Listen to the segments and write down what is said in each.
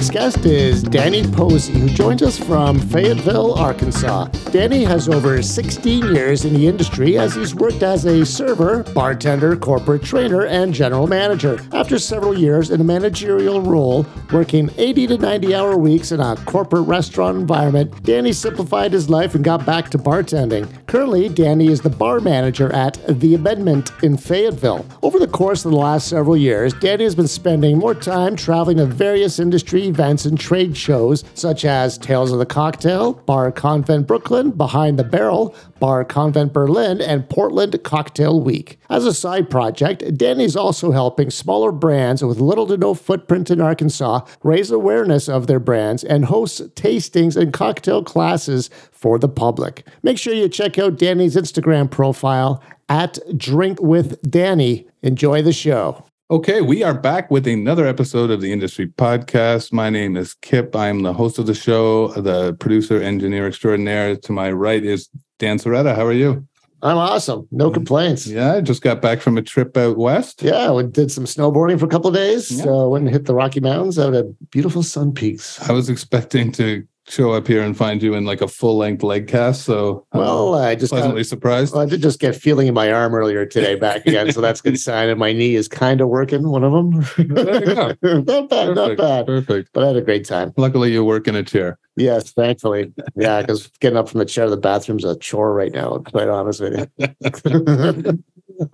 week's guest is Danny Posey, who joins us from Fayetteville, Arkansas. Danny has over 16 years in the industry as he's worked as a server, bartender, corporate trainer, and general manager. After several years in a managerial role, working 80 to 90 hour weeks in a corporate restaurant environment, Danny simplified his life and got back to bartending. Currently, Danny is the bar manager at The Amendment in Fayetteville. Over the course of the last several years, Danny has been spending more time traveling to various industry events and trade shows such as Tales of the Cocktail, Bar Convent Brooklyn, Behind the Barrel, Bar Convent Berlin, and Portland Cocktail Week. As a side project, Danny is also helping smaller brands with little to no footprint in Arkansas raise awareness of their brands and hosts tastings and cocktail classes for the public. Make sure you check out Danny's Instagram profile at Drink with Danny. Enjoy the show. Okay, we are back with another episode of the Industry Podcast. My name is Kip. I'm the host of the show, the producer, engineer extraordinaire. To my right is Dan Soretta. How are you? I'm awesome. No mm. complaints. Yeah, I just got back from a trip out west. Yeah, we did some snowboarding for a couple of days. Yeah. So went and hit the Rocky Mountains out at beautiful Sun Peaks. I was expecting to show up here and find you in like a full length leg cast. So, uh, Well, I just got, pleasantly surprised. well, I did just get feeling in my arm earlier today back again, so that's a good sign. And my knee is kind of working. One of them. There you go. not bad, not Perfect. bad. Perfect. But I had a great time. Luckily, you work in a chair. Yes, thankfully. Yeah, because getting up from the chair to the bathroom's a chore right now. Quite honest with you.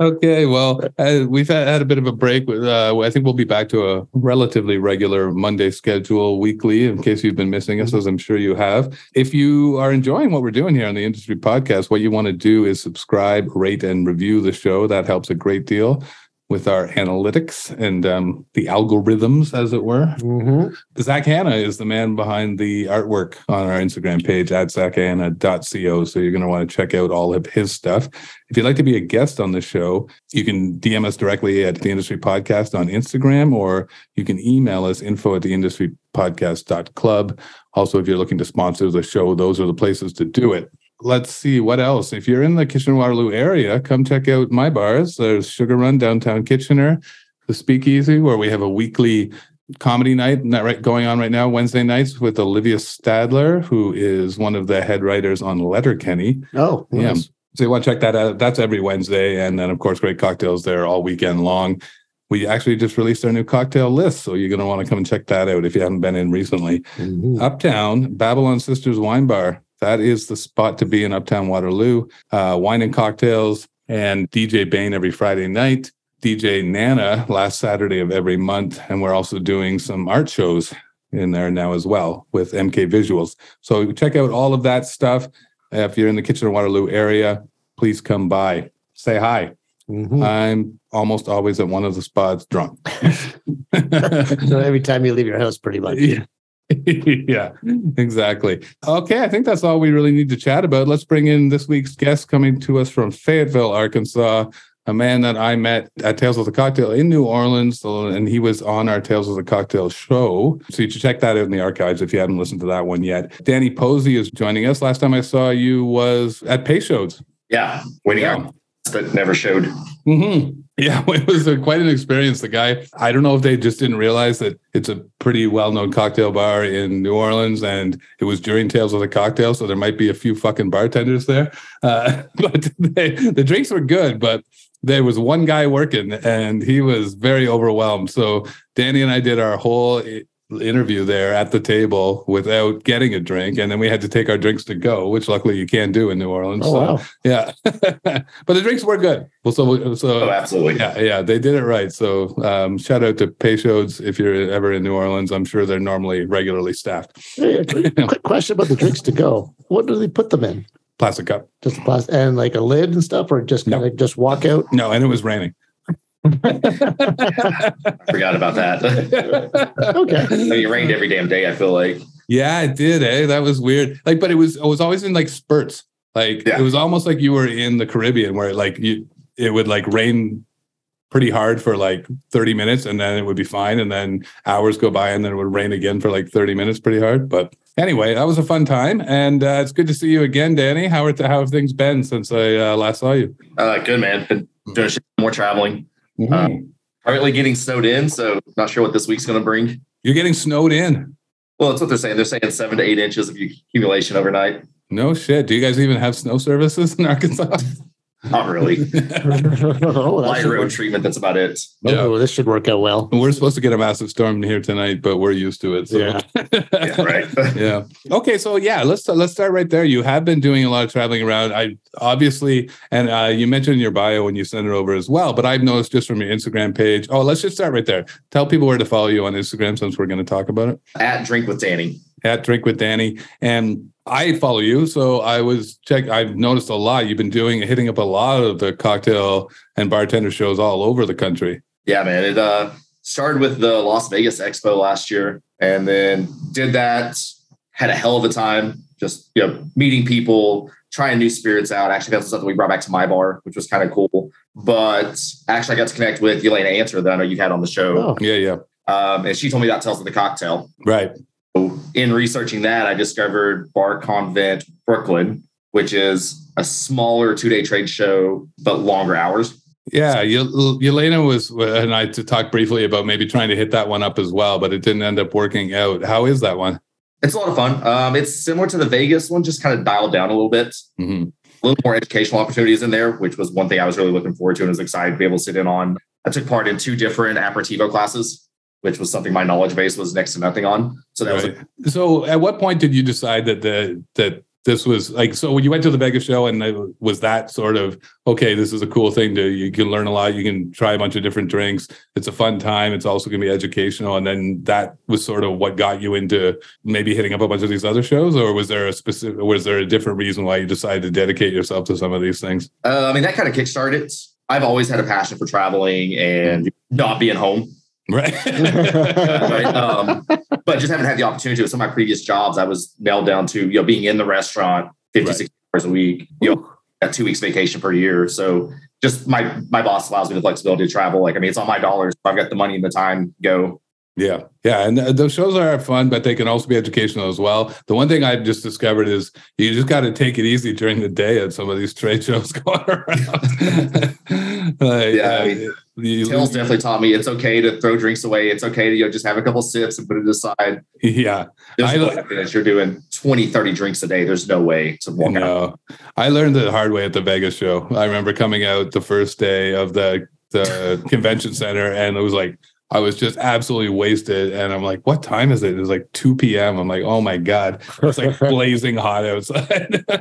Okay, well, uh, we've had, had a bit of a break. With, uh, I think we'll be back to a relatively regular Monday schedule weekly, in case you've been missing us, as I'm sure you have. If you are enjoying what we're doing here on the Industry Podcast, what you want to do is subscribe, rate, and review the show. That helps a great deal with our analytics and um, the algorithms, as it were. Mhm. Zak Hannah is the man behind the artwork on our Instagram page at zakhannah.co. So you're going to want to check out all of his stuff. If you'd like to be a guest on the show, you can DM us directly at the industry podcast on Instagram, or you can email us info at the industry podcast.club. Also, if you're looking to sponsor the show, those are the places to do it. Let's see what else. If you're in the Kitchener Waterloo area, come check out my bars. There's Sugar Run downtown Kitchener, the Speakeasy, where we have a weekly comedy night not right going on right now wednesday nights with olivia stadler who is one of the head writers on letterkenny Oh, yeah nice. so you want to check that out that's every wednesday and then of course great cocktails there all weekend long we actually just released our new cocktail list so you're going to want to come and check that out if you haven't been in recently Mhm. uptown babylon sisters wine bar that is the spot to be in uptown waterloo uh, wine and cocktails and dj bain every friday night DJ Nana last Saturday of every month. And we're also doing some art shows in there now as well with MK Visuals. So check out all of that stuff. If you're in the Kitchener Waterloo area, please come by. Say hi. Mhm. I'm almost always at one of the spots drunk. so every time you leave your house, pretty much. yeah. yeah, exactly. Okay, I think that's all we really need to chat about. Let's bring in this week's guest coming to us from Fayetteville, Arkansas, a man that I met at Tales of the Cocktail in New Orleans, and he was on our Tales of the Cocktail show. So you should check that out in the archives if you haven't listened to that one yet. Danny Posey is joining us. Last time I saw you was at Peychaud's. Yeah, waiting Yeah. out that never showed. hmm Yeah, it was a, quite an experience. The guy, I don't know if they just didn't realize that it's a pretty well known cocktail bar in New Orleans and it was during Tales of the Cocktail. So there might be a few fucking bartenders there. Uh, but they, the drinks were good, but there was one guy working and he was very overwhelmed. So Danny and I did our whole interview there at the table without getting a drink. And then we had to take our drinks to go, which luckily you can do in New Orleans. Oh, So, wow. yeah. but the drinks were good. Well, so, so Oh, absolutely. yeah, yeah, they did it right. So um, shout out to Peychaud's if you're ever in New Orleans. I'm sure they're normally regularly staffed. Hey, quick, quick question about the drinks to go. What do they put them in? Plastic cup. Just plastic and like a lid and stuff, or just No. kind of just walk out? No, and it was raining. I forgot about that. Okay. it rained every damn day. I feel like. yeah, it did. Eh, that was weird. Like, but it was it was always in like spurts. Like Yeah. it was almost like you were in the Caribbean, where like you it would like rain pretty hard for like 30 minutes and then it would be fine and then hours go by and then it would rain again for like 30 minutes pretty hard but anyway that was a fun time and uh, it's good to see you again danny how, are how have things been since i uh, last saw you Uh, good man. Been doing more traveling. Mm-hmm. Um, currently getting snowed in, so not sure what this week's going to bring. You're getting snowed in. Well, that's what they're saying. They're saying seven to eight inches of accumulation overnight. No shit. Do you guys even have snow services in Arkansas? Not really. oh, that Light should road work. treatment. That's about it. Oh, this should work out well. We're supposed to get a massive storm here tonight, but we're used to it. So. Yeah. Yeah, right. yeah. Okay. So yeah, let's let's start right there. You have been doing a lot of traveling around. I obviously, and uh, you mentioned in your bio when you sent it over as well. But I've noticed just from your Instagram page. Oh, let's just start right there. Tell people where to follow you on Instagram since we're going to talk about it. At Drink with Danny. At Drink with Danny, and I follow you, so I was check. I've noticed a lot. You've been doing hitting up a lot of the cocktail and bartender shows all over the country. Yeah, man. It uh, started with the Las Vegas Expo last year, and then did that. Had a hell of a time, just you know, meeting people, trying new spirits out. Actually, got some stuff that we brought back to my bar, which was kind of cool. But actually, I got to connect with Elena Answer that I know you've had on the show, Oh, Yeah, yeah, um, and she told me about Tales of the Cocktail. right. In researching that, I discovered Bar Convent Brooklyn, which is a smaller two day trade show, but longer hours. Yeah, Yel- Yelena was and I to talk briefly about maybe trying to hit that one up as well, but it didn't end up working out. How is that one? It's a lot of fun. Um, it's similar to the Vegas one, just kind of dialed down a little bit. hmm A little more educational opportunities in there, which was one thing I was really looking forward to and was excited to be able to sit in on. I took part in two different aperitivo classes, which was something my knowledge base was next to nothing on. So that was Right. So, at what point did you decide that the that this was like? So, when you went to the Vegas show, and it, was that sort of okay? This is a cool thing to you can learn a lot. You can try a bunch of different drinks. It's a fun time. It's also going to be educational. And then that was sort of what got you into maybe hitting up a bunch of these other shows, or was there a specific? Was there a different reason why you decided to dedicate yourself to some of these things? uh, I mean, that kind of kickstarted. I've always had a passion for traveling and not being home. Right. right? Um, but just haven't had the opportunity to. With some of my previous jobs, I was nailed down to you know being in the restaurant 56 Right. hours a week, you know, at two weeks vacation per year. So just my my boss allows me the flexibility to travel. Like I mean, it's on my dollars. I've got the money and the time, go. Yeah, yeah, and th- those shows are fun, but they can also be educational as well. The one thing I've just discovered is you just got to take it easy during the day at some of these trade shows going around. like, Yeah, I uh, mean, you- Tales definitely taught me it's okay to throw drinks away. It's okay to you know just have a couple sips and put it aside. yeah, There's I no happiness. You're doing 20, 30 drinks a day. There's no way to walk out. no, I learned the hard way at the Vegas show. I remember coming out the first day of the the convention center, and it was like. I was just absolutely wasted. And I'm like, what time is it? It was like 2 p.m. I'm like, oh my God. It's like blazing hot outside.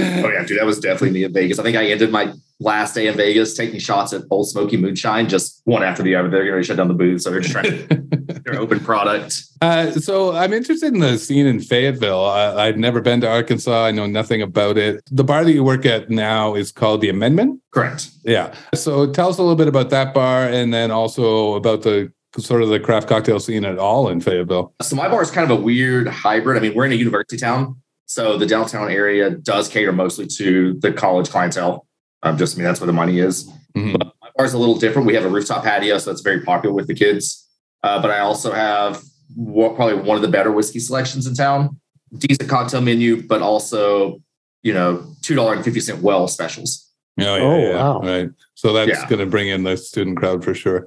Oh yeah, dude, that was definitely me in Vegas. I think I ended my last day in Vegas taking shots at Ole Smoky Moonshine, just one after the other. They're going to shut down the booth, so they're just trying to their open product. Uh, so I'm interested in the scene in Fayetteville. Uh, I've never been to Arkansas. I know nothing about it. The bar that you work at now is called the Amendment. Correct. Yeah. So tell us a little bit about that bar, and then also about the sort of the craft cocktail scene at all in Fayetteville. So my bar is kind of a weird hybrid. I mean, we're in a university town, so the downtown area does cater mostly to the college clientele. Um, just I mean, that's where the money is. Mhm. But my bar is a little different. We have a rooftop patio, so that's very popular with the kids. Uh, but I also have what, probably one of the better whiskey selections in town. Decent cocktail menu, but also you know two dollar and fifty cent well specials. Oh, yeah, Oh, yeah, wow. Right. So that's Yeah. going to bring in the student crowd for sure.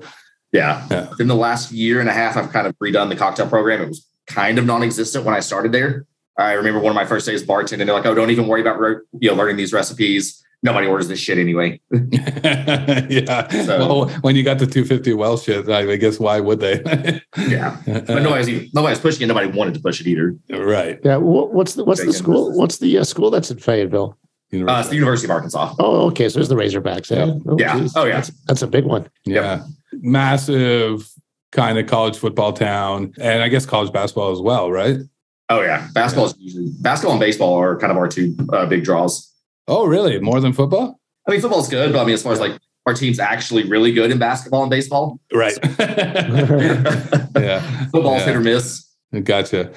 Yeah. Yeah. In the last year and a half, I've kind of redone the cocktail program. It was kind of non-existent when I started there. I remember one of my first days bartending. They're like, "Oh, don't even worry about re- you know learning these recipes. Nobody orders this shit anyway." yeah. So- well, when you got the 250 well shit, I, I guess why would they? Yeah, but nobody's even, nobody's pushing it. Nobody wanted to push it either. right. Yeah. What's the what's the school? What's the uh, school that's in Fayetteville? Uh, it's the University of Arkansas. Oh, okay. So there's the Razorbacks. Yeah. Oh, Yeah. geez. Oh, yeah. That's, that's a big one. Yeah. Massive kind of college football town. And I guess college basketball as well, right? Oh yeah, basketball is usually basketball and baseball are kind of our two uh, big draws. Oh, really? More than football? I mean, football's good, but I mean, as far as like our team's actually really good in basketball and baseball, Right. Yeah. Football's yeah. hit or miss. Gotcha.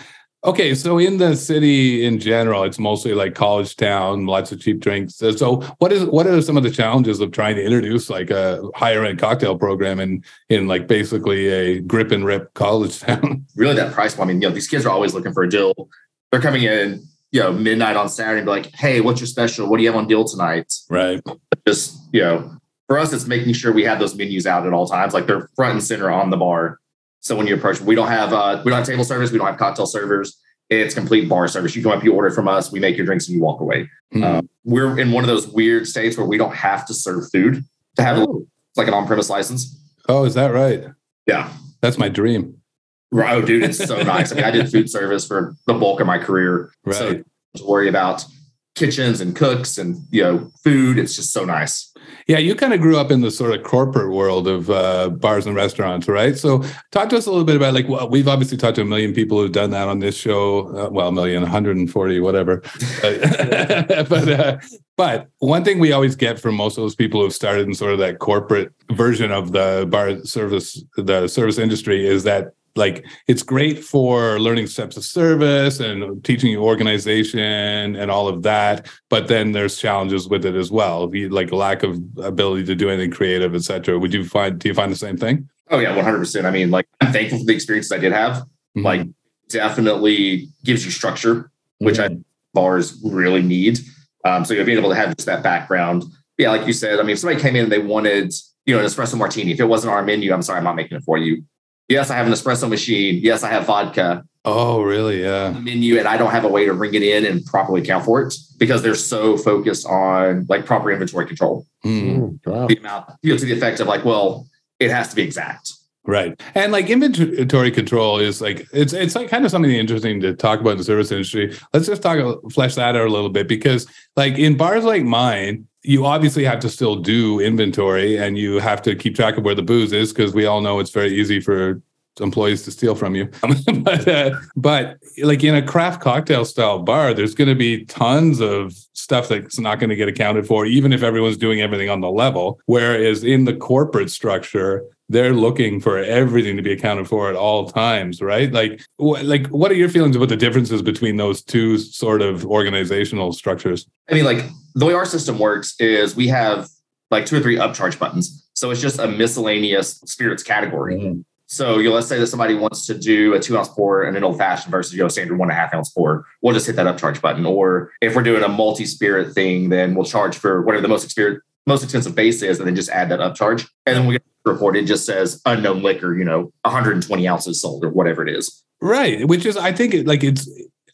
Okay, so in the city in general, it's mostly like college town, lots of cheap drinks. So- So, what is what are some of the challenges of trying to introduce like a higher end cocktail program in in like basically a grip and rip college town? really that price point. I mean, you know, these kids are always looking for a deal. They're coming in, you know, midnight on Saturday and be like, hey, what's your special? What do you have on deal tonight? right. Just, you know, for us, it's making sure we have those menus out at all times. Like they're front and center on the bar. So when you approach, we don't have uh, we don't have table service, we don't have cocktail servers. It's complete bar service. You come up, you order from us, we make your drinks, and you walk away. Uh, we're in one of those weird states where we don't have to serve food to have Oh. like an on-premise license. oh, is that right? Yeah. That's my dream. Oh, dude, it's so nice. I mean, I did food service for the bulk of my career. Right. So to worry about kitchens and cooks and you know food. It's just so nice. Yeah, you kind of grew up in the sort of corporate world of uh, bars and restaurants, right? So, talk to us a little bit about like well, we've obviously talked to a million people who've done that on this show. Uh, well, a million, 140, whatever. But uh, but one thing we always get from most of those people who've started in sort of that corporate version of the bar service, the service industry, is that like it's great for learning steps of service and teaching you organization and all of that but then there's challenges with it as well like lack of ability to do anything creative etc would you find do you find the same thing Oh yeah, one hundred percent. I mean, like I'm thankful for the experiences I did have. Mm-hmm. Like, definitely gives you structure, which I bars really need. Um, so you're being able to have just that background. Yeah, like you said, I mean, if somebody came in and they wanted, you know, an espresso martini, if it wasn't on our menu, I'm sorry, I'm not making it for you. Yes, I have an espresso machine. Yes, I have vodka oh really yeah on the menu, and I don't have a way to bring it in and properly account for it because they're so focused on like proper inventory control. Mm. Mm, wow. The amount, you know, to the effect of like, well, it has to be exact. Right. And like inventory control is like it's it's like kind of something interesting to talk about in the service industry. Let's just talk flesh that out a little bit because like in bars like mine, you obviously have to still do inventory and you have to keep track of where the booze is because we all know it's very easy for employees to steal from you. but uh, but like in a craft cocktail style bar, there's going to be tons of stuff that's not going to get accounted for, even if everyone's doing everything on the level. Whereas in the corporate structure, they're looking for everything to be accounted for at all times, right? Like, wh- like what are your feelings about the differences between those two sort of organizational structures? I mean, like the way our system works is we have like two or three upcharge buttons. So it's just a miscellaneous spirits category. Mm-hmm. So you know, let's say that somebody wants to do a two ounce pour and an old fashioned versus you know standard one and a half ounce pour. We'll just hit that upcharge button. Or if we're doing a multi spirit thing, then we'll charge for whatever the most exper- most expensive base is, and then just add that upcharge. And then we get a report. It just says unknown liquor, you know, 120 ounces sold or whatever it is. Right. Which is, I think, it, like it's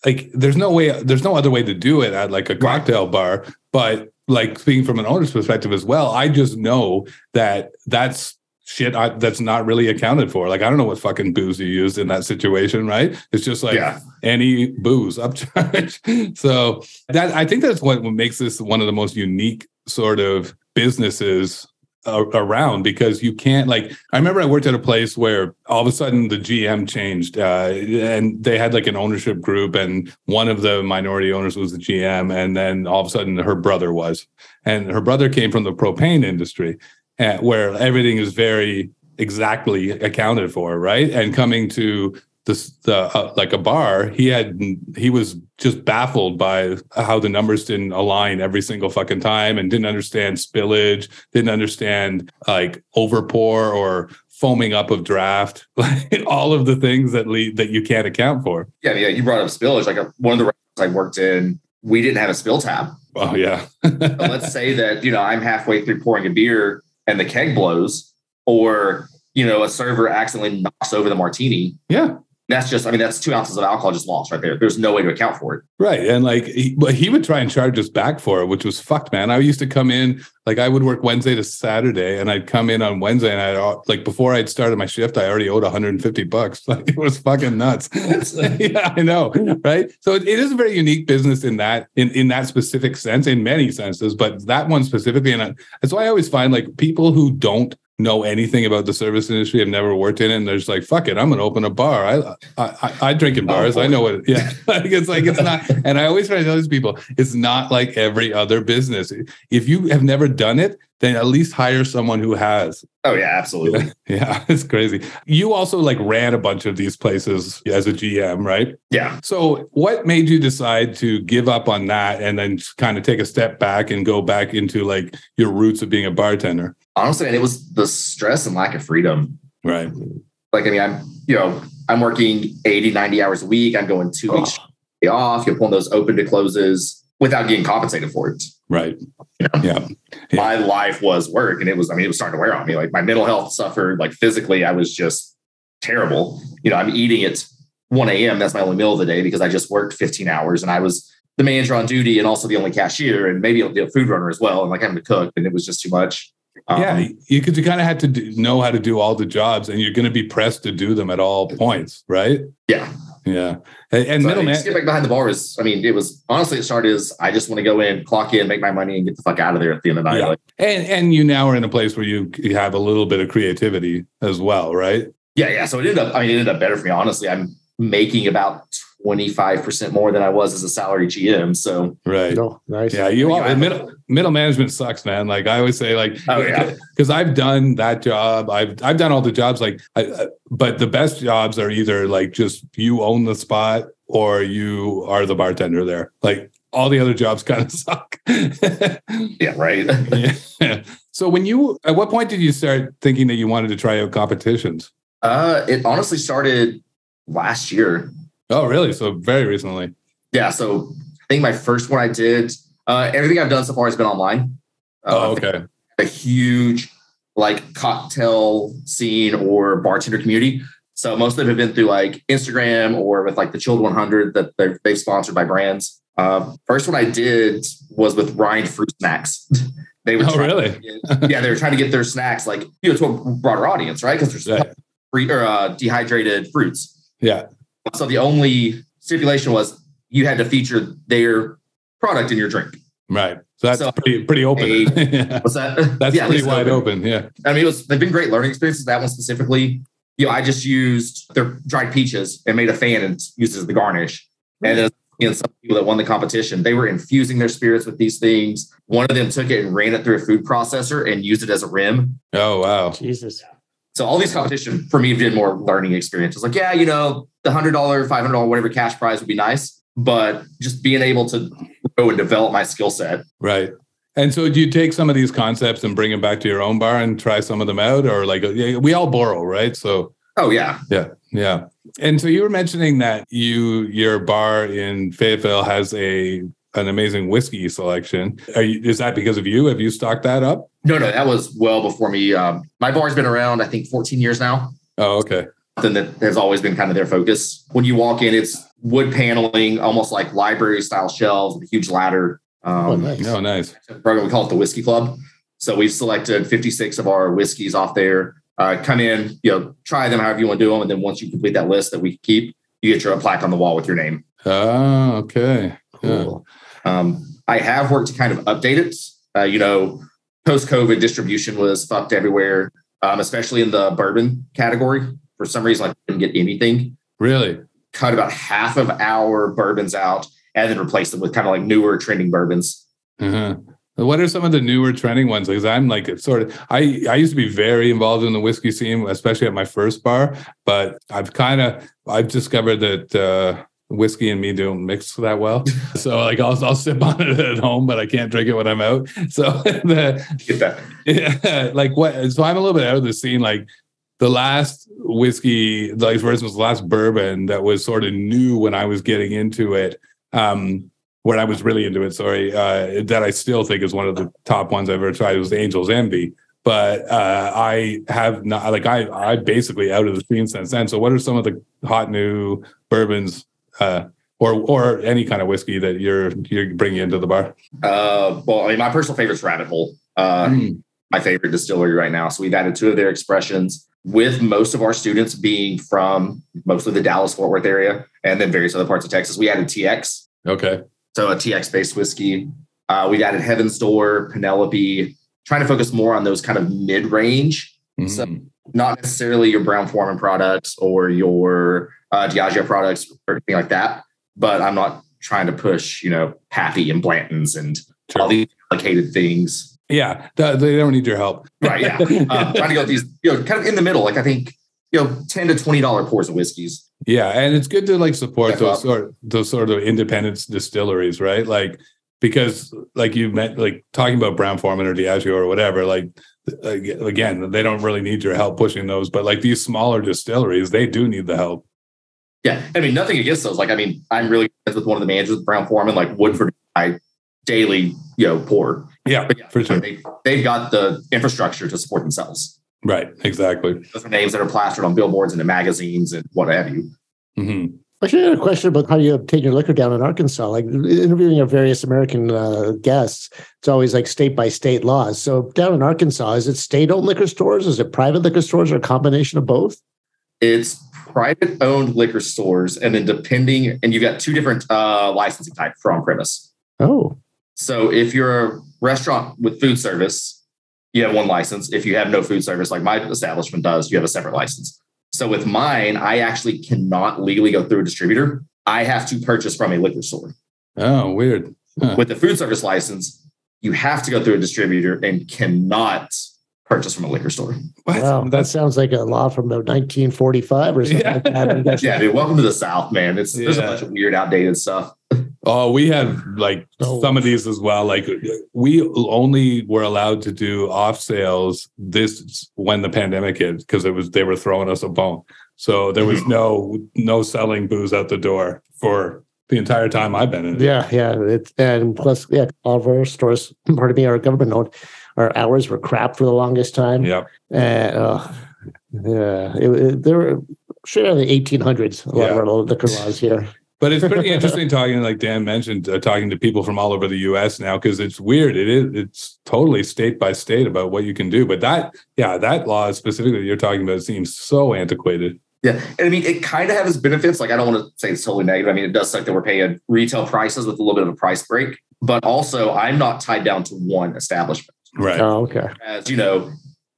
like there's no way, there's no other way to do it at like a Right. cocktail bar. But like speaking from an owner's perspective as well, I just know that that's shit I, that's not really accounted for. Like I don't know what fucking booze you used in that situation, right? It's just like yeah. any booze upcharge. so that I think that's what makes this one of the most unique sort of businesses around because you can't like I remember I worked at a place where all of a sudden the GM changed uh, and they had like an ownership group and one of the minority owners was the GM and then all of a sudden her brother was. And her brother came from the propane industry uh, where everything is very exactly accounted for right? And coming to this the uh, like a bar he had he was just baffled by how the numbers didn't align every single fucking time and didn't understand spillage didn't understand like overpour or foaming up of draft like all of the things that lead that you can't account for Yeah. Yeah. You brought up spillage. Like a, one of the restaurants I worked in, we didn't have a spill tab. oh yeah let's say that you know I'm halfway through pouring a beer and the keg blows, or you know a server accidentally knocks over the martini. yeah That's just I mean that's two ounces of alcohol just lost right there. There's no way to account for it. Right. And like, he, but he would try and charge us back for it, which was fucked, man. I used to come in, like, I would work Wednesday to Saturday, and I'd come in on Wednesday, and I, like, before I'd started my shift, I already owed 150 bucks. Like, it was fucking nuts. yeah, I know. Right. So it, it is a very unique business in that, in, in that specific sense, in many senses, but that one specifically. And I, that's why I always find like people who don't know anything about the service industry, I've never worked in it, and they're just like, "Fuck it, I'm gonna open a bar." I I, I, I drink in bars. I oh. know what. Yeah, it's like it's not. And I always try to tell these people, it's not like every other business. If you have never done it, then at least hire someone who has. Oh yeah, absolutely. Yeah, it's crazy. You also like ran a bunch of these places as a GM, right? Yeah. So, what made you decide to give up on that and then kind of take a step back and go back into like your roots of being a bartender? Honestly, and it was the stress and lack of freedom. Right. Like I mean, I'm you know I'm working 80, 90 hours a week. I'm going two weeks off. You're pulling those open to closes without getting compensated for it. Right. You know? Yeah. Yeah. my life was work and it was i mean it was starting to wear on me like my mental health suffered like physically i was just terrible. You know, I'm eating at 1 a.m. That's my only meal of the day because I just worked 15 hours and I was the manager on duty and also the only cashier and maybe a food runner as well. And like having to cook and it was just too much. Um, yeah, you could you kind of had to do, know how to do all the jobs, and you're going to be pressed to do them at all points, right? Yeah, yeah. And, and so, middle man, get back behind the bar was, I mean, it was honestly it started as I just want to go in, clock in, make my money, and get the fuck out of there at the end of the night. Yeah. Like, and and you now are in a place where you have a little bit of creativity as well, right? Yeah, yeah. So it ended up, I mean, it ended up better for me. Honestly, I'm making about 25% more than I was as a salary GM. So right. Oh, nice. Yeah, you all middle middle management sucks, man. Like I always say, like oh, yeah. because I've done that job. I've I've done all the jobs like I, but the best jobs are either like just you own the spot or you are the bartender there. Like all the other jobs kind of suck. yeah, right. yeah. So when you at what point did you start thinking that you wanted to try out competitions? Uh it honestly started last year. Oh, really? So very recently. Yeah. So I think my first one I did, uh, everything I've done so far has been online. Uh, oh, okay. A huge like cocktail scene or bartender community. So most of them have been through like Instagram or with like the Chilled 100 that they've, they've sponsored by brands. Uh, first one I did was with Rind Fruit Snacks. they were oh, really? Get, yeah, they were trying to get their snacks like you know to a broader audience, right? Because there's right. free or uh, dehydrated fruits. Yeah. So the only stipulation was you had to feature their product in your drink. Right. So that's so pretty pretty open. A. What's that? That's yeah, pretty wide open. open. Yeah. I mean, it was they've been great learning experiences. That one specifically, you know, I just used their dried peaches and made a fan and used it as the garnish. And then you know, some people that won the competition, they were infusing their spirits with these things. One of them took it and ran it through a food processor and used it as a rim. Oh wow. Jesus. So all these competition for me did more learning experiences. Like, yeah, you know, the hundred dollar, five hundred dollar, whatever cash prize would be nice, but just being able to grow and develop my skill set. Right. And so, do you take some of these concepts and bring them back to your own bar and try some of them out, or like uh, we all borrow, right? So, oh yeah, yeah, yeah. And so you were mentioning that you your bar in Fayetteville has a an amazing whiskey selection. You, is that because of you? Have you stocked that up? No, no, that was well before me. Um, my bar's been around, I think, 14 years now. Oh, okay. Something that has always been kind of their focus. When you walk in, it's wood paneling, almost like library style shelves with a huge ladder. Um, oh, nice. Oh, nice. Program we call it the Whiskey Club. So we've selected 56 of our whiskeys off there. Uh, come in, you know, try them however you want to do them, and then once you complete that list that we keep, you get your plaque on the wall with your name. Oh, okay. Cool. Yeah. Um, I have worked to kind of update it. Uh, you know, post COVID distribution was fucked everywhere, um, especially in the bourbon category. For some reason, I didn't get anything. Really? Cut about half of our bourbons out and then replace them with kind of like newer trending bourbons. Uh-huh. What are some of the newer trending ones? Because I'm like sort of I I used to be very involved in the whiskey scene, especially at my first bar. But I've kind of I've discovered that uh, whiskey and me don't mix that well. So like I'll I'll sip on it at home, but I can't drink it when I'm out. So the get that. Yeah, like what so I'm a little bit out of the scene. Like the last whiskey, like for instance, the last bourbon that was sort of new when I was getting into it. Um, when I was really into it, sorry, uh, that I still think is one of the top ones I've ever tried was Angel's Envy. But uh, I have not like I I basically out of the scene since then. So what are some of the hot new bourbons uh, or or any kind of whiskey that you're you're bringing into the bar? Uh, well, I mean, my personal favorite is Rabbit Hole. Uh, mm. My favorite distillery right now. So we've added two of their expressions. With most of our students being from mostly the Dallas Fort Worth area, and then various other parts of Texas, we added TX. Okay. So a TX based whiskey. Uh, we've added Heaven's Door, Penelope, trying to focus more on those kind of mid range. Mm-hmm. So not necessarily your Brown-Forman products or your uh, Diageo products or anything like that. But I'm not trying to push, you know, Pappy and Blanton's and sure. all these complicated things. Yeah, they don't need your help. right. Yeah. Uh, trying to go with these, you know, kind of in the middle. Like I think, you know, ten to twenty dollar pours of whiskeys. Yeah, and it's good to like support those sort those sort of independent distilleries, right? Like because like you meant like talking about Brown-Forman or Diageo or whatever, like again, they don't really need your help pushing those, but like these smaller distilleries, they do need the help. Yeah, I mean, nothing against those. Like, I mean, I'm really friends with one of the managers, Brown-Forman, like Woodford. I daily, you know, pour. Yeah, yeah for sure. They, they've got the infrastructure to support themselves. Right. Exactly. Those are names that are plastered on billboards and in magazines and what have you. hmm Actually, I had a question about how you obtain your liquor down in Arkansas. Like interviewing your various American uh, guests, it's always like state by state laws. So down in Arkansas, is it state owned liquor stores? Is it private liquor stores or a combination of both? It's private owned liquor stores. And then depending, and you've got two different uh, licensing types for on premise. Oh, So if you're a restaurant with food service, you have one license. If you have no food service, like my establishment does, you have a separate license. So with mine, I actually cannot legally go through a distributor. I have to purchase from a liquor store. Oh, weird. Huh. With the food service license, you have to go through a distributor and cannot purchase from a liquor store. What? wow. That sounds like a law from about 1945 or something Yeah. like that. I guess. Yeah, dude, welcome to the South, man. It's there's a bunch of weird, outdated stuff. Oh, we have like Oh. some of these as well. Like we only were allowed to do off sales this when the pandemic hit because it was they were throwing us a bone. So there was mm-hmm. no no selling booze out the door for the entire time I've been in it. Yeah, yeah. It's and plus, yeah, all of our stores, pardon me, are government owned, our hours were crap for the longest time. Yep. And uh, yeah, it, it, there were straight out of the 1800s, a lot Yeah. of our liquor laws here. But it's pretty interesting talking, like Dan mentioned, uh, talking to people from all over the U.S. now because it's weird. It is it's totally state by state about what you can do. But that, yeah, that law specifically you're talking about seems so antiquated. Yeah. And I mean, it kind of has its benefits. Like, I don't want to say it's totally negative. I mean, it does suck that we're paying retail prices with a little bit of a price break. But also, I'm not tied down to one establishment. Right. Oh, okay. As you know,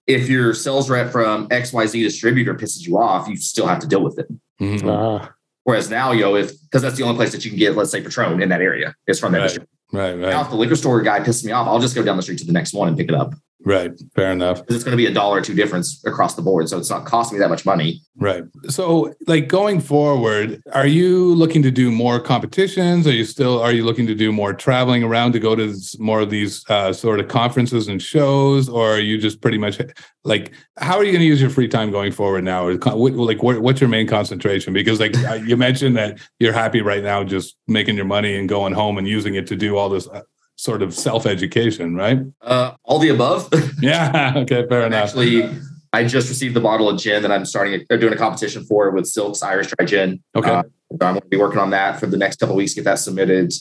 if your sales rep from XYZ distributor pisses you off, you still have to deal with it. Mhm. Uh, Whereas now, yo, know, if because that's the only place that you can get, let's say, Patron in that area is from that Right. distributor. Right. Now, Right. if the liquor store guy pisses me off, I'll just go down the street to the next one and pick it up. Right. Fair enough. Because it's going to be a dollar or two difference across the board. So it's not costing me that much money. Right. So, like going forward, are you looking to do more competitions? Are you still are you looking to do more traveling around to go to more of these uh, sort of conferences and shows, or are you just pretty much like how are you going to use your free time going forward now? Or like what's your main concentration? Because like uh, you mentioned that you're happy right now just making your money and going home and using it to do all this uh, sort of self education, right? Uh, all the above. Yeah. Okay. Fair enough. Actually, I just received the bottle of gin that I'm starting uh, doing a competition for with Silk's Irish Dry Gin. Okay. Uh, I'm going to be working on that for the next couple of weeks. Get that submitted.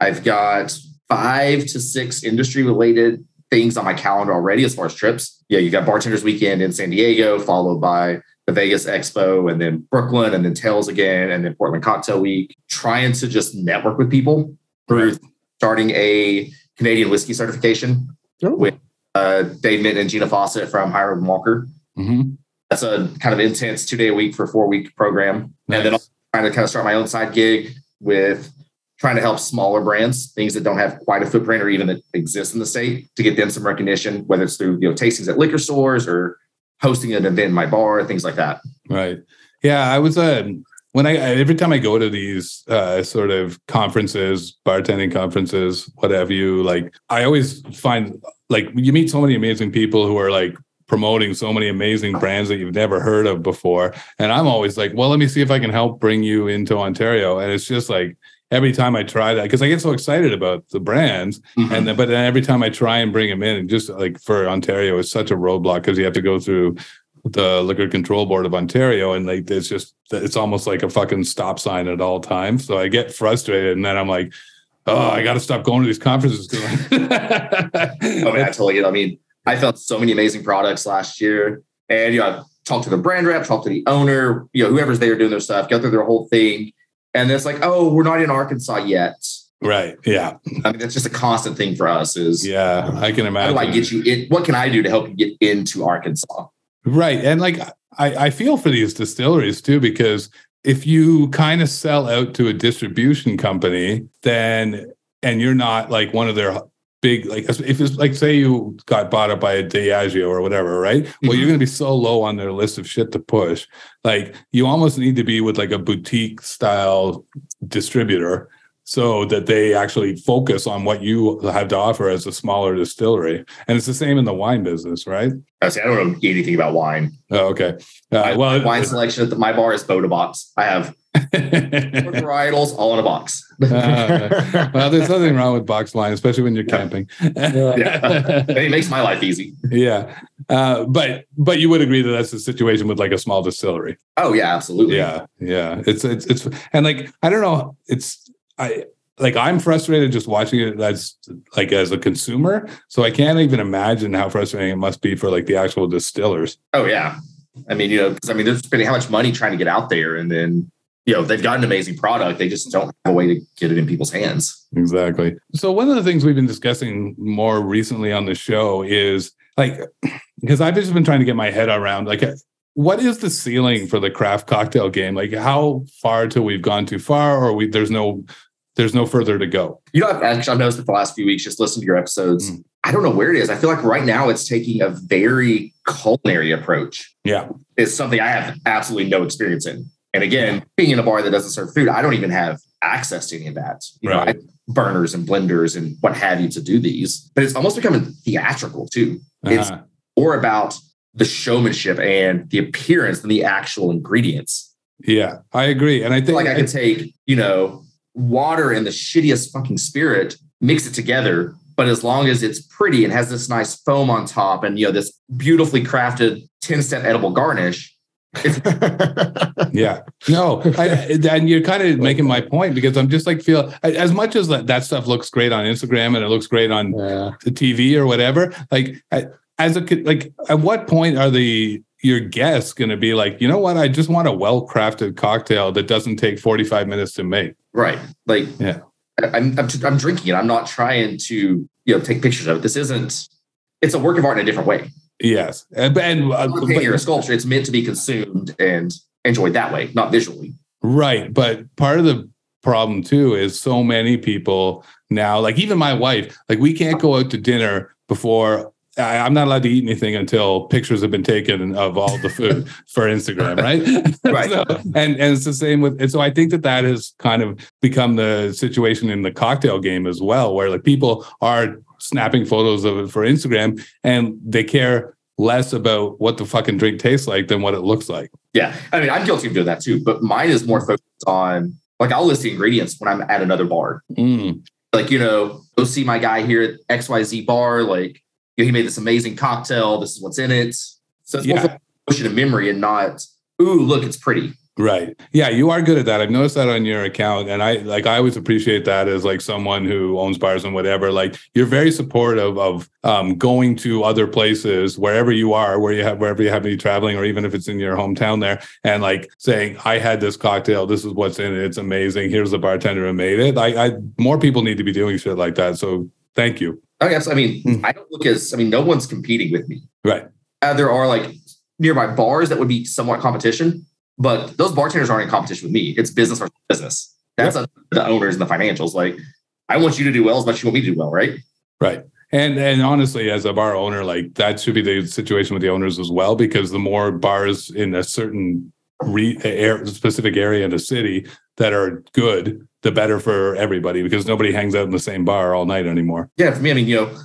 I've got five to six industry related things on my calendar already as far as trips. Yeah, you got Bartenders Weekend in San Diego, followed by the Vegas Expo, and then Brooklyn, and then Tales again, and then Portland Cocktail Week. Trying to just network with people through starting a Canadian whiskey certification oh, With- uh, Dave Mitton and Gina Fawcett from Hiram Walker. Mhm. That's a kind of intense two day a week for four week program. And then I'm trying to kind of start my own side gig with trying to help smaller brands, things that don't have quite a footprint or even that exist in the state to get them some recognition, whether it's through, you know, tastings at liquor stores or hosting an event in my bar, things like that. Right. Yeah, I was uh when I every time I go to these uh sort of conferences, bartending conferences, what have you, like I always find like you meet so many amazing people who are like promoting so many amazing brands that you've never heard of before. And I'm always like, well, let me see if I can help bring you into Ontario. And it's just like every time I try that, because I get so excited about the brands. And then, but then every time I try and bring them in, and just like for Ontario, it's such a roadblock because you have to go through the Liquor Control Board of Ontario, and like it's just it's almost like a fucking stop sign at all times. So I get frustrated, and then I'm like, oh, I got to stop going to these conferences. I mean, I totally get. it. I mean, I found so many amazing products last year, and you know, I talked to the brand rep, talked to the owner, you know, whoever's there doing their stuff, go through their whole thing, and it's like, oh, we're not in Arkansas yet. right? Yeah, I mean, that's just a constant thing for us. Is yeah, I can imagine. how do I get you in? What can I do to help you get into Arkansas? Right. And like I, I feel for these distilleries too, because if you kind of sell out to a distribution company, then and you're not like one of their big like if it's like say you got bought up by a Diageo or whatever, right? Well, Mhm. you're gonna be so low on their list of shit to push. Like you almost need to be with like a boutique style distributor so that they actually focus on what you have to offer as a smaller distillery. And it's the same in the wine business, right? I say I don't know anything about wine. Oh, okay. Uh, My well, wine selection at the, my bar is Bota Box. I have four varietals all in a box. Uh, well, there's nothing wrong with box wine, especially when you're camping. Yeah. it makes my life easy. yeah. Uh, but but you would agree that that's the situation with like a small distillery. Oh yeah, absolutely. Yeah, yeah. It's it's it's and like I don't know. It's I like I'm frustrated just watching it as like as a consumer. So I can't even imagine how frustrating it must be for like the actual distillers. Oh yeah. I mean, you know, because I mean, they're spending how much money trying to get out there, and then you know they've got an amazing product. They just don't have a way to get it in people's hands. Exactly. So one of the things we've been discussing more recently on the show is like because I've just been trying to get my head around like what is the ceiling for the craft cocktail game? Like how far till we've gone too far, or we there's no there's no further to go. You know, I've actually I've noticed it the last few weeks, just listen to your episodes. Mm. I don't know where it is. I feel like right now it's taking a very culinary approach. Yeah. It's something I have absolutely no experience in. And again, being in a bar that doesn't serve food, I don't even have access to any of that. You right. know, burners and blenders and what have you to do these. But it's almost becoming theatrical too. Uh-huh. It's more about the showmanship and the appearance than the actual ingredients. Yeah, I agree. And I think like I can take, you know, water and the shittiest fucking spirit, mix it together. But as long as it's pretty and has this nice foam on top and you know this beautifully crafted 10 step edible garnish, yeah no I, and you're kind of making my point because i'm just like feel as much as that, that stuff looks great on instagram and it looks great on yeah. the tv or whatever like as a like at what point are the your guests going to be like you know what i just want a well crafted cocktail that doesn't take 45 minutes to make Right. Like, yeah, I'm, I'm, I'm drinking it. I'm not trying to, you know, take pictures of it. This isn't, it's a work of art in a different way. Yes. And, and uh, but, a sculpture, it's meant to be consumed and enjoyed that way, not visually. Right. But part of the problem too is so many people now, like even my wife, like we can't go out to dinner before I, am not allowed to eat anything until pictures have been taken of all the food for Instagram, right? right. so, and and it's the same with. And so I think that that has kind of become the situation in the cocktail game as well, where like people are snapping photos of it for Instagram, and they care less about what the fucking drink tastes like than what it looks like. Yeah, I mean, I'm guilty of doing that too, but mine is more focused on like I'll list the ingredients when I'm at another bar. Mm. Like you know, go see my guy here at XYZ bar, like know, he made this amazing cocktail. This is what's in it. So it's yeah. more emotion and memory and not, ooh, look, it's pretty. Right. Yeah, you are good at that. I've noticed that on your account. And I like I always appreciate that as like someone who owns bars and whatever. Like you're very supportive of um, going to other places wherever you are, where you have wherever you have to be traveling, or even if it's in your hometown there, and like saying, I had this cocktail, this is what's in it, it's amazing. Here's the bartender who made it. I, I more people need to be doing shit like that. So thank you. I guess I mean mm. I don't look as I mean no one's competing with me. Right. Uh, there are like nearby bars that would be somewhat competition, but those bartenders aren't in competition with me. It's business versus business. That's yep. a, the owners and the financials. Like I want you to do well as much as you want me to do well, right? Right. And and honestly, as a bar owner, like that should be the situation with the owners as well, because the more bars in a certain re, air, specific area in a city that are good, the better for everybody because nobody hangs out in the same bar all night anymore. Yeah, for me, I mean, you know,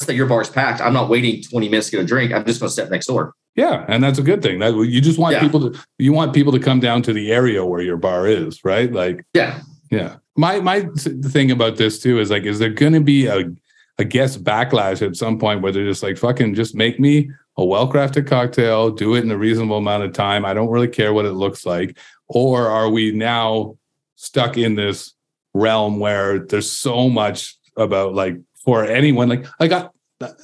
say your bar's packed. I'm not waiting 20 minutes to get a drink. I'm just going to step next door. Yeah, and that's a good thing. That you just want yeah. people to you want people to come down to the area where your bar is, right? Like, yeah, yeah. My my thing about this too is like, is there going to be a a guest backlash at some point where they're just like, fucking, just make me a well crafted cocktail, do it in a reasonable amount of time. I don't really care what it looks like. Or are we now stuck in this realm where there's so much about like for anyone like I got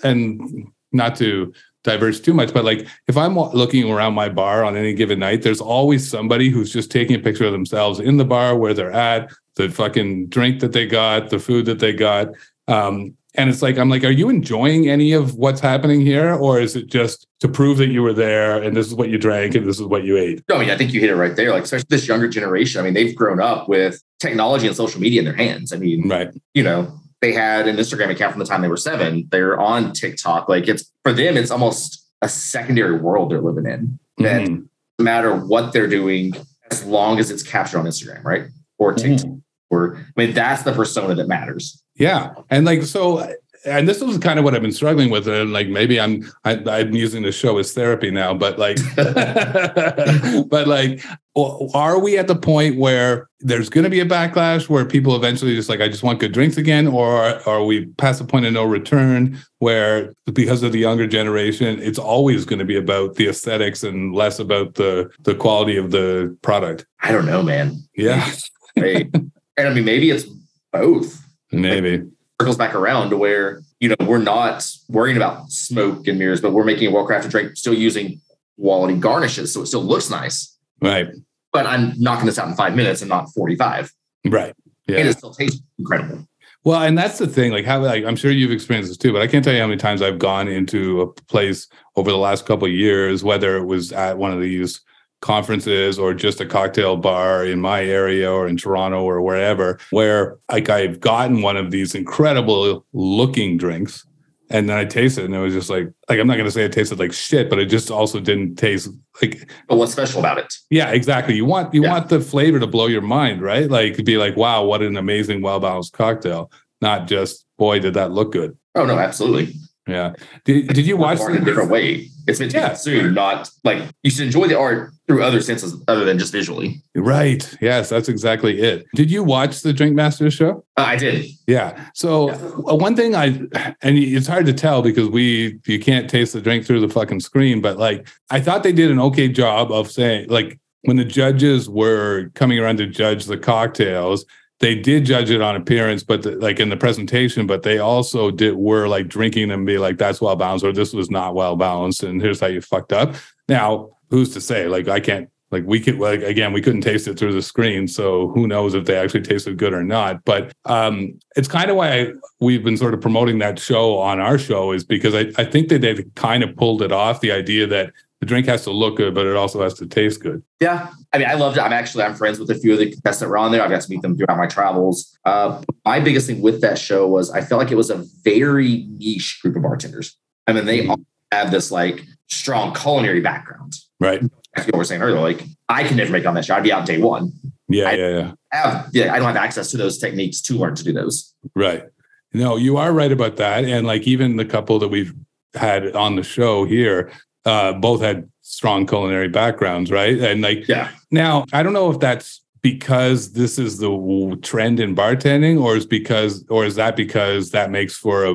and not to diverge too much but like if i'm looking around my bar on any given night there's always somebody who's just taking a picture of themselves in the bar where they're at the fucking drink that they got the food that they got um, and it's like, I'm like, are you enjoying any of what's happening here? Or is it just to prove that you were there and this is what you drank and this is what you ate? No, I mean, I think you hit it right there. Like, especially this younger generation. I mean, they've grown up with technology and social media in their hands. I mean, right. you know, they had an Instagram account from the time they were seven. They're on TikTok. Like it's for them, it's almost a secondary world they're living in. That mm-hmm. no matter what they're doing, as long as it's captured on Instagram, right? Or TikTok. Mm-hmm. Or I mean, that's the persona that matters. Yeah. And like, so and this is kind of what I've been struggling with, and like maybe I'm I, am i am using the show as therapy now, but like, but like, are we at the point where there's going to be a backlash where people eventually just like I just want good drinks again, or are we past the point of no return where because of the younger generation, it's always going to be about the aesthetics and less about the the quality of the product? I don't know, man. Yeah, and I mean maybe it's both. Maybe. Like, circles back around to where you know we're not worrying about smoke and mirrors, but we're making a well crafted drink, still using quality garnishes, so it still looks nice. Right. But I'm knocking this out in five minutes and not 45. Right. Yeah. And it still tastes incredible. Well, and that's the thing. Like, how like I'm sure you've experienced this too, but I can't tell you how many times I've gone into a place over the last couple of years, whether it was at one of these conferences or just a cocktail bar in my area or in Toronto or wherever, where like I've gotten one of these incredible looking drinks. And then I tasted it and it was just like, like I'm not gonna say it tasted like shit, but it just also didn't taste like But what's special about it? Yeah, exactly. You want you yeah. want the flavor to blow your mind, right? Like be like, wow, what an amazing, well-balanced cocktail. Not just, boy, did that look good. Oh no, absolutely. Yeah. Did, did you watch in a different way? It's meant to yeah. be consumed, not like you should enjoy the art through other senses other than just visually. Right. Yes, that's exactly it. Did you watch the Drink Masters show? Uh, I did. Yeah. So yeah. Uh, one thing I and it's hard to tell because we you can't taste the drink through the fucking screen, but like I thought they did an okay job of saying like when the judges were coming around to judge the cocktails, they did judge it on appearance, but the, like in the presentation, but they also did were like drinking and be like, that's well balanced, or this was not well balanced, and here's how you fucked up. Now, who's to say? Like, I can't like we could like again we couldn't taste it through the screen so who knows if they actually tasted good or not but um it's kind of why I, we've been sort of promoting that show on our show is because I, I think that they've kind of pulled it off the idea that the drink has to look good, but it also has to taste good. Yeah. I mean, I loved it. I'm actually, I'm friends with a few of the contestants that were on there. I've got to meet them throughout my travels. Uh, my biggest thing with that show was I felt like it was a very niche group of bartenders. I mean, they mm-hmm. all have this like strong culinary background. Right. That's what we're saying earlier. Like I can never make on that show. I'd be out day one. Yeah. I yeah. Yeah. Have, yeah. I don't have access to those techniques to learn to do those. Right. No, you are right about that. And like even the couple that we've had on the show here, uh, both had strong culinary backgrounds, right? And like, yeah. Now, I don't know if that's because this is the trend in bartending, or is because, or is that because that makes for a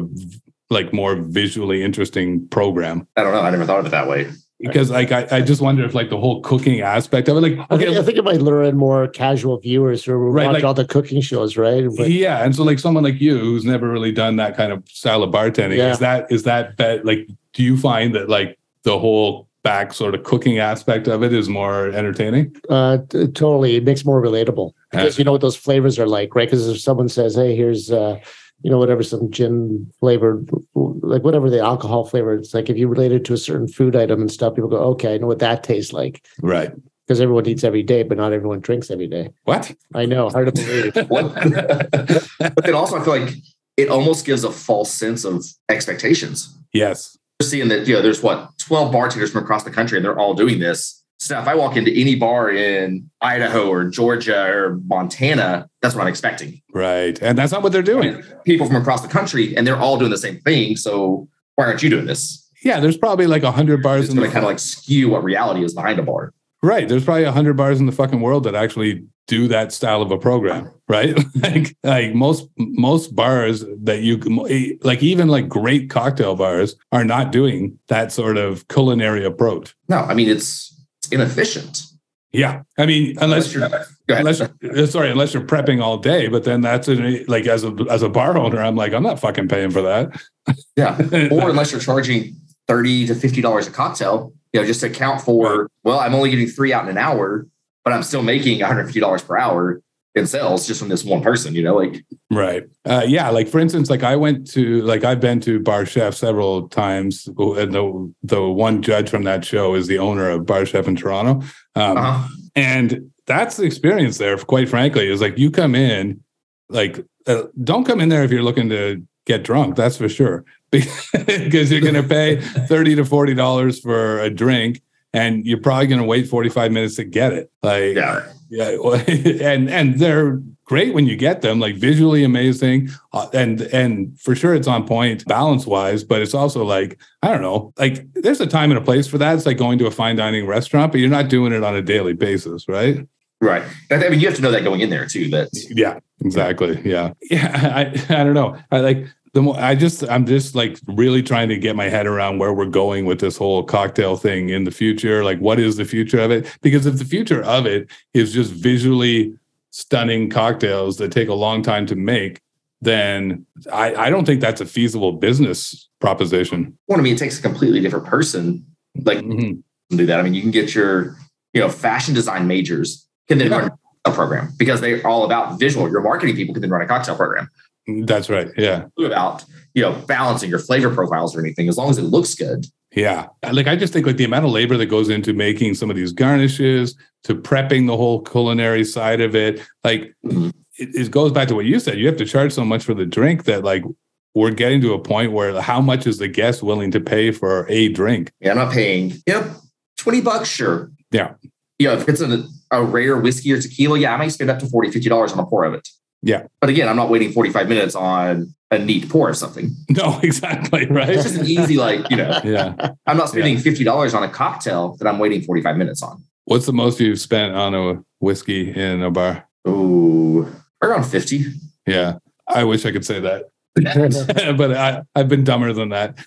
like more visually interesting program? I don't know. I never thought of it that way because like I, I just wonder if like the whole cooking aspect of it like okay I think, I think it might lure in more casual viewers who right, watch like, all the cooking shows right but, yeah and so like someone like you who's never really done that kind of style of bartending yeah. is that is that that like do you find that like the whole back sort of cooking aspect of it is more entertaining? Uh, t- totally. It makes more relatable because you know what those flavors are like, right? Because if someone says, "Hey, here's," uh, you know, whatever some gin flavored, like whatever the alcohol flavor, it's like if you relate it to a certain food item and stuff, people go, "Okay, I know what that tastes like." Right. Because everyone eats every day, but not everyone drinks every day. What? I know, hard to believe. but then also, I feel like it almost gives a false sense of expectations. Yes seeing that you know there's what 12 bartenders from across the country and they're all doing this so if I walk into any bar in Idaho or Georgia or Montana, that's what I'm expecting. Right. And that's not what they're doing. People from across the country and they're all doing the same thing. So why aren't you doing this? Yeah, there's probably like a hundred bars it's in the kind of like skew what reality is behind a bar. Right. There's probably a hundred bars in the fucking world that actually do that style of a program, right? like like most most bars that you like even like great cocktail bars are not doing that sort of culinary approach. No, I mean it's it's inefficient. Yeah, I mean unless you're unless you're, uh, sorry unless you're prepping all day, but then that's a, like as a as a bar owner, I'm like I'm not fucking paying for that. yeah, or unless you're charging thirty to fifty dollars a cocktail, you know, just to account for right. well, I'm only getting three out in an hour but I'm still making $150 per hour in sales just from this one person, you know, like right. Uh, yeah. Like for instance, like I went to, like I've been to BarChef several times and the, the one judge from that show is the owner of BarChef in Toronto. Um, uh-huh. and that's the experience there. Quite frankly, is like you come in, like uh, don't come in there if you're looking to get drunk. That's for sure, because you're going to pay thirty to forty dollars for a drink, and you're probably going to wait 45 minutes to get it. Like, yeah, yeah, and and they're great when you get them, like visually amazing, uh, and and for sure it's on point balance wise. But it's also like I don't know, like there's a time and a place for that. It's like going to a fine dining restaurant, but you're not doing it on a daily basis, right? Right. I mean, you have to know that going in there too. That yeah, exactly. Yeah, yeah. I I don't know. I like the more I just I'm just like really trying to get my head around where we're going with this whole cocktail thing in the future. Like, what is the future of it? Because if the future of it is just visually stunning cocktails that take a long time to make, then I, I don't think that's a feasible business proposition. Well, I mean, it takes a completely different person like mm-hmm. do that. I mean, you can get your you know fashion design majors can then run a cocktail program because they're all about visual. Your marketing people can then run a cocktail program. That's right. Yeah. About you know balancing your flavor profiles or anything as long as it looks good. Yeah. Like I just think like the amount of labor that goes into making some of these garnishes, to prepping the whole culinary side of it. Like mm-hmm. it, it, goes back to what you said. You have to charge so much for the drink that like we're getting to a point where how much is the guest willing to pay for a drink? Yeah, I'm not paying, yep, 20 bucks, sure. Yeah. Yeah, if it's a, a rare whiskey or tequila, yeah, I might spend up to $40, $50 on a pour of it. Yeah. But again, I'm not waiting 45 minutes on a neat pour of something. No, exactly. Right. It's just an easy, like, you know, yeah. I'm not spending yeah. $50 on a cocktail that I'm waiting 45 minutes on. What's the most you've spent on a whiskey in a bar? Oh, around 50. Yeah. I wish I could say that. but I, I've been dumber than that.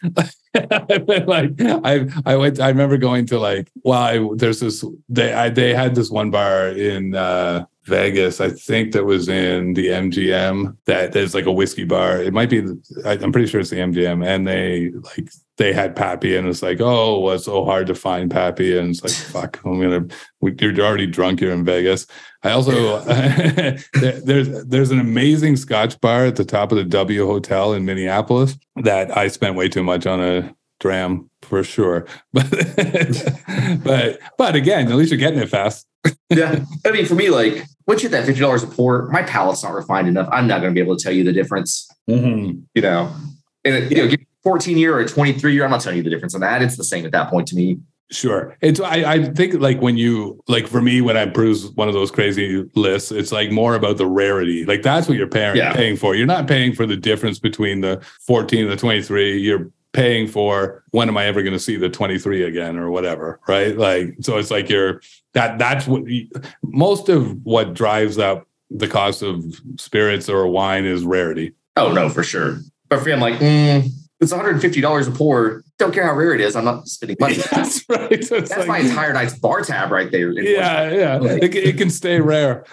like I I went I remember going to like well I, there's this they I, they had this one bar in uh Vegas, I think that was in the MGM. That there's like a whiskey bar. It might be. I'm pretty sure it's the MGM, and they like they had Pappy, and it's like, oh, well, it's so hard to find Pappy, and it's like, fuck, I'm gonna. We, you're already drunk here in Vegas. I also there's there's an amazing Scotch bar at the top of the W Hotel in Minneapolis that I spent way too much on a dram for sure. But but but again, at least you're getting it fast. yeah. I mean, for me, like once you get that fifty dollars a pour, my palate's not refined enough. I'm not going to be able to tell you the difference. Mm-hmm. You know, and you know, 14 year or 23 year, I'm not telling you the difference on that. It's the same at that point to me. Sure. It's I, I think like when you like for me when I peruse one of those crazy lists, it's like more about the rarity. Like that's what you're paying yeah. paying for. You're not paying for the difference between the 14 and the 23. You're paying for when am I ever going to see the 23 again or whatever, right? Like so it's like you're that that's what most of what drives up the cost of spirits or wine is rarity. Oh no, for sure. But for me, I'm like, mm, it's $150 a pour. Don't care how rare it is. I'm not spending money. That's right. That's, That's like, my entire night's bar tab right there. Yeah, yeah. It, it, can stay rare.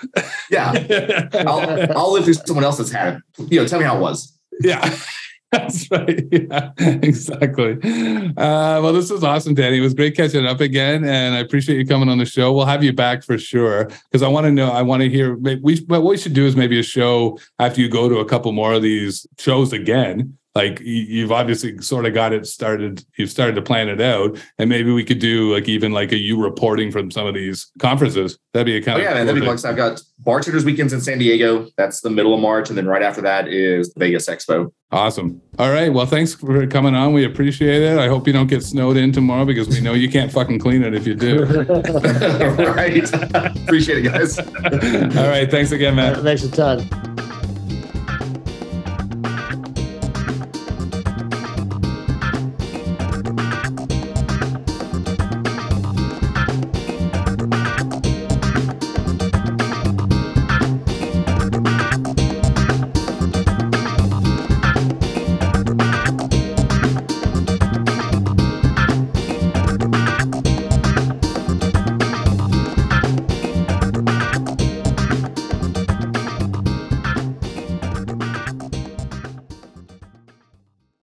yeah. I'll, I'll live through someone else that's had it. You know, tell me how it was. Yeah. That's right. Yeah, exactly. Uh, well, this was awesome, Danny. It was great catching up again, and I appreciate you coming on the show. We'll have you back for sure because I want to know. I want to hear. We, what we should do is maybe a show after you go to a couple more of these shows again like you've obviously sort of got it started you've started to plan it out and maybe we could do like even like a you reporting from some of these conferences. That'd be a kind oh, of yeah man, that'd be fun. i've got bartenders weekends in san diego that's the middle of march and then right after that is the vegas expo. Awesome. All right well thanks for coming on we appreciate it. I hope you don't get snowed in tomorrow because we know you can't fucking clean it if you do. Right. Appreciate it guys. All right thanks again man. Thanks a ton